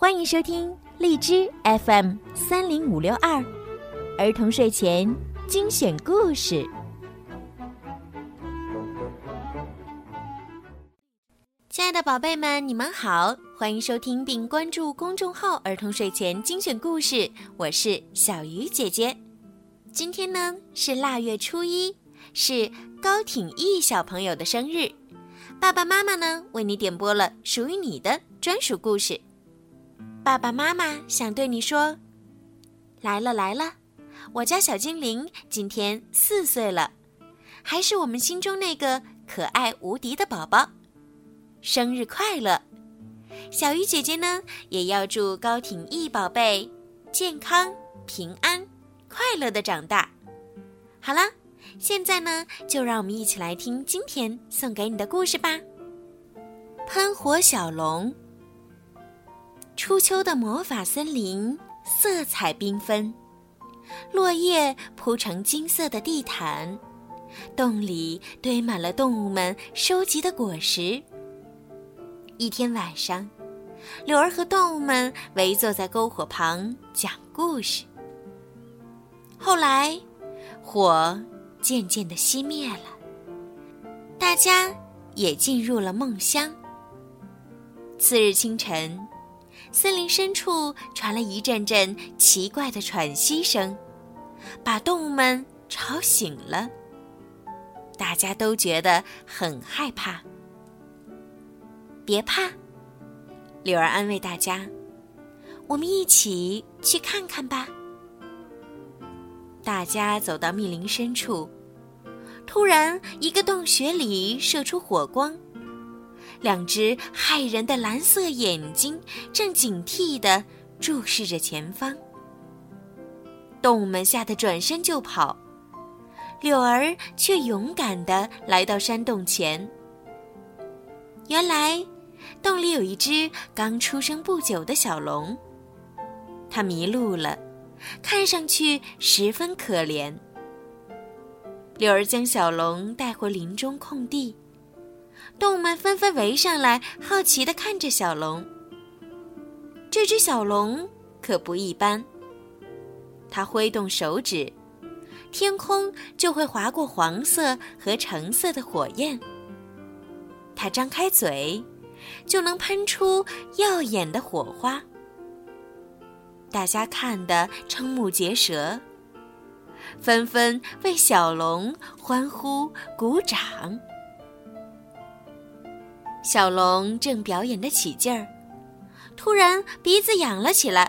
欢迎收听荔枝 FM 三零五六二儿童睡前精选故事。亲爱的宝贝们，你们好，欢迎收听并关注公众号“儿童睡前精选故事”，我是小鱼姐姐。今天呢是腊月初一，是高挺毅小朋友的生日。爸爸妈妈呢为你点播了属于你的专属故事。爸爸妈妈想对你说：“来了来了，我家小精灵今天四岁了，还是我们心中那个可爱无敌的宝宝，生日快乐！”小鱼姐姐呢也要祝高挺毅宝贝健康、平安、快乐的长大。好了，现在呢就让我们一起来听今天送给你的故事吧。喷火小龙。初秋的魔法森林色彩缤纷，落叶铺成金色的地毯，洞里堆满了动物们收集的果实。一天晚上，柳儿和动物们围坐在篝火旁讲故事。后来，火渐渐的熄灭了，大家也进入了梦乡。次日清晨。森林深处传来一阵阵奇怪的喘息声，把动物们吵醒了。大家都觉得很害怕。别怕，柳儿安慰大家：“我们一起去看看吧。”大家走到密林深处，突然一个洞穴里射出火光。两只骇人的蓝色眼睛正警惕地注视着前方，动物们吓得转身就跑，柳儿却勇敢地来到山洞前。原来，洞里有一只刚出生不久的小龙，它迷路了，看上去十分可怜。柳儿将小龙带回林中空地。动物们纷纷围上来，好奇地看着小龙。这只小龙可不一般。它挥动手指，天空就会划过黄色和橙色的火焰。它张开嘴，就能喷出耀眼的火花。大家看得瞠目结舌，纷纷为小龙欢呼鼓掌。小龙正表演得起劲儿，突然鼻子痒了起来，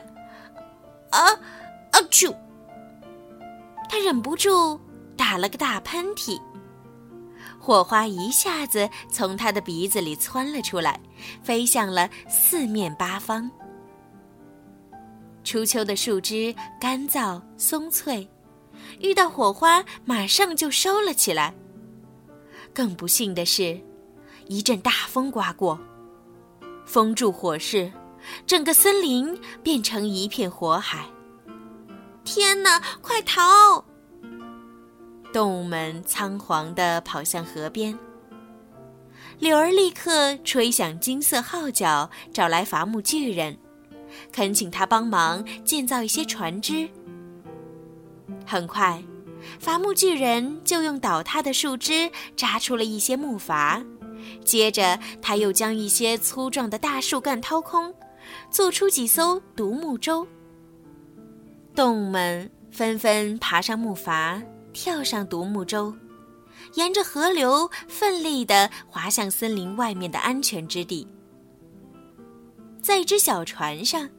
啊，啊啾！他忍不住打了个大喷嚏，火花一下子从他的鼻子里窜了出来，飞向了四面八方。初秋的树枝干燥松脆，遇到火花马上就收了起来。更不幸的是。一阵大风刮过，封住火势，整个森林变成一片火海。天哪，快逃！动物们仓皇地跑向河边。柳儿立刻吹响金色号角，找来伐木巨人，恳请他帮忙建造一些船只。很快，伐木巨人就用倒塌的树枝扎出了一些木筏。接着，他又将一些粗壮的大树干掏空，做出几艘独木舟。动物们纷纷爬上木筏，跳上独木舟，沿着河流奋力地划向森林外面的安全之地。在一只小船上，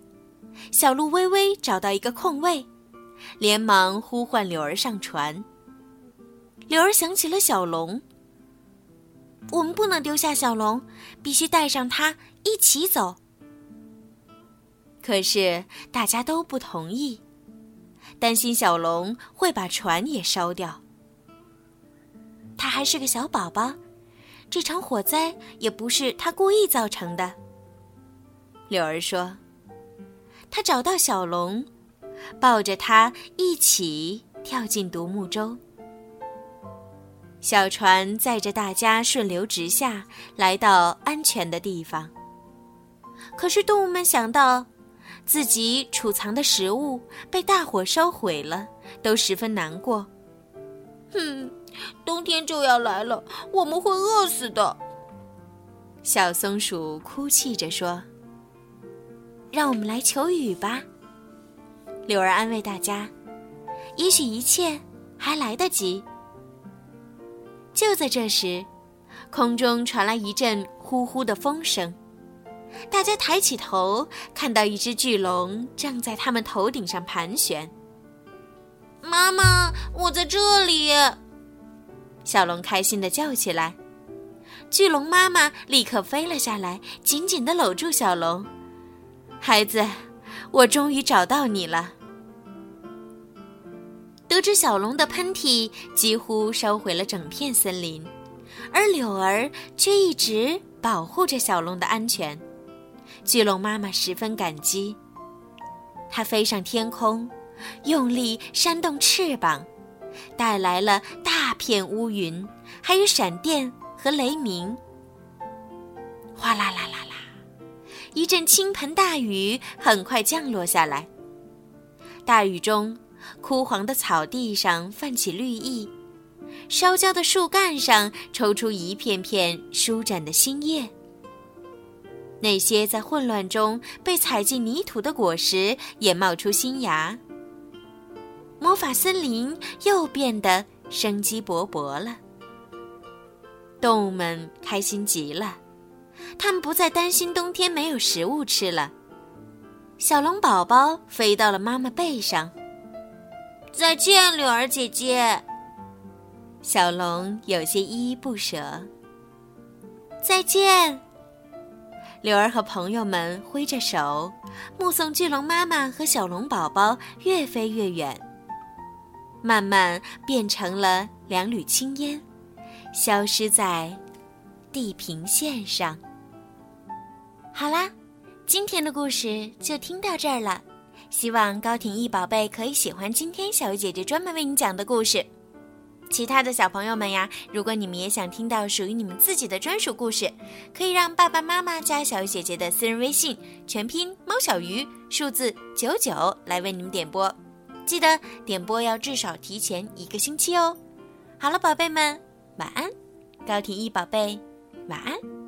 小鹿微微找到一个空位，连忙呼唤柳儿上船。柳儿想起了小龙。我们不能丢下小龙，必须带上它一起走。可是大家都不同意，担心小龙会把船也烧掉。他还是个小宝宝，这场火灾也不是他故意造成的。柳儿说：“他找到小龙，抱着它一起跳进独木舟。”小船载着大家顺流直下，来到安全的地方。可是动物们想到，自己储藏的食物被大火烧毁了，都十分难过。哼，冬天就要来了，我们会饿死的。小松鼠哭泣着说：“让我们来求雨吧。”柳儿安慰大家：“也许一切还来得及。”就在这时，空中传来一阵呼呼的风声，大家抬起头，看到一只巨龙正在他们头顶上盘旋。妈妈，我在这里！小龙开心的叫起来。巨龙妈妈立刻飞了下来，紧紧的搂住小龙。孩子，我终于找到你了。得知小龙的喷嚏几乎烧毁了整片森林，而柳儿却一直保护着小龙的安全。巨龙妈妈十分感激。它飞上天空，用力扇动翅膀，带来了大片乌云，还有闪电。和雷鸣，哗啦啦啦啦，一阵倾盆大雨很快降落下来。大雨中，枯黄的草地上泛起绿意，烧焦的树干上抽出一片片舒展的新叶。那些在混乱中被踩进泥土的果实也冒出新芽。魔法森林又变得生机勃勃了。动物们开心极了，他们不再担心冬天没有食物吃了。小龙宝宝飞到了妈妈背上。再见，柳儿姐姐。小龙有些依依不舍。再见。柳儿和朋友们挥着手，目送巨龙妈妈和小龙宝宝越飞越远，慢慢变成了两缕青烟。消失在地平线上。好啦，今天的故事就听到这儿了。希望高婷艺宝贝可以喜欢今天小鱼姐姐专门为你讲的故事。其他的小朋友们呀，如果你们也想听到属于你们自己的专属故事，可以让爸爸妈妈加小鱼姐姐的私人微信，全拼猫小鱼数字九九来为你们点播。记得点播要至少提前一个星期哦。好了，宝贝们。晚安，高婷一宝贝，晚安。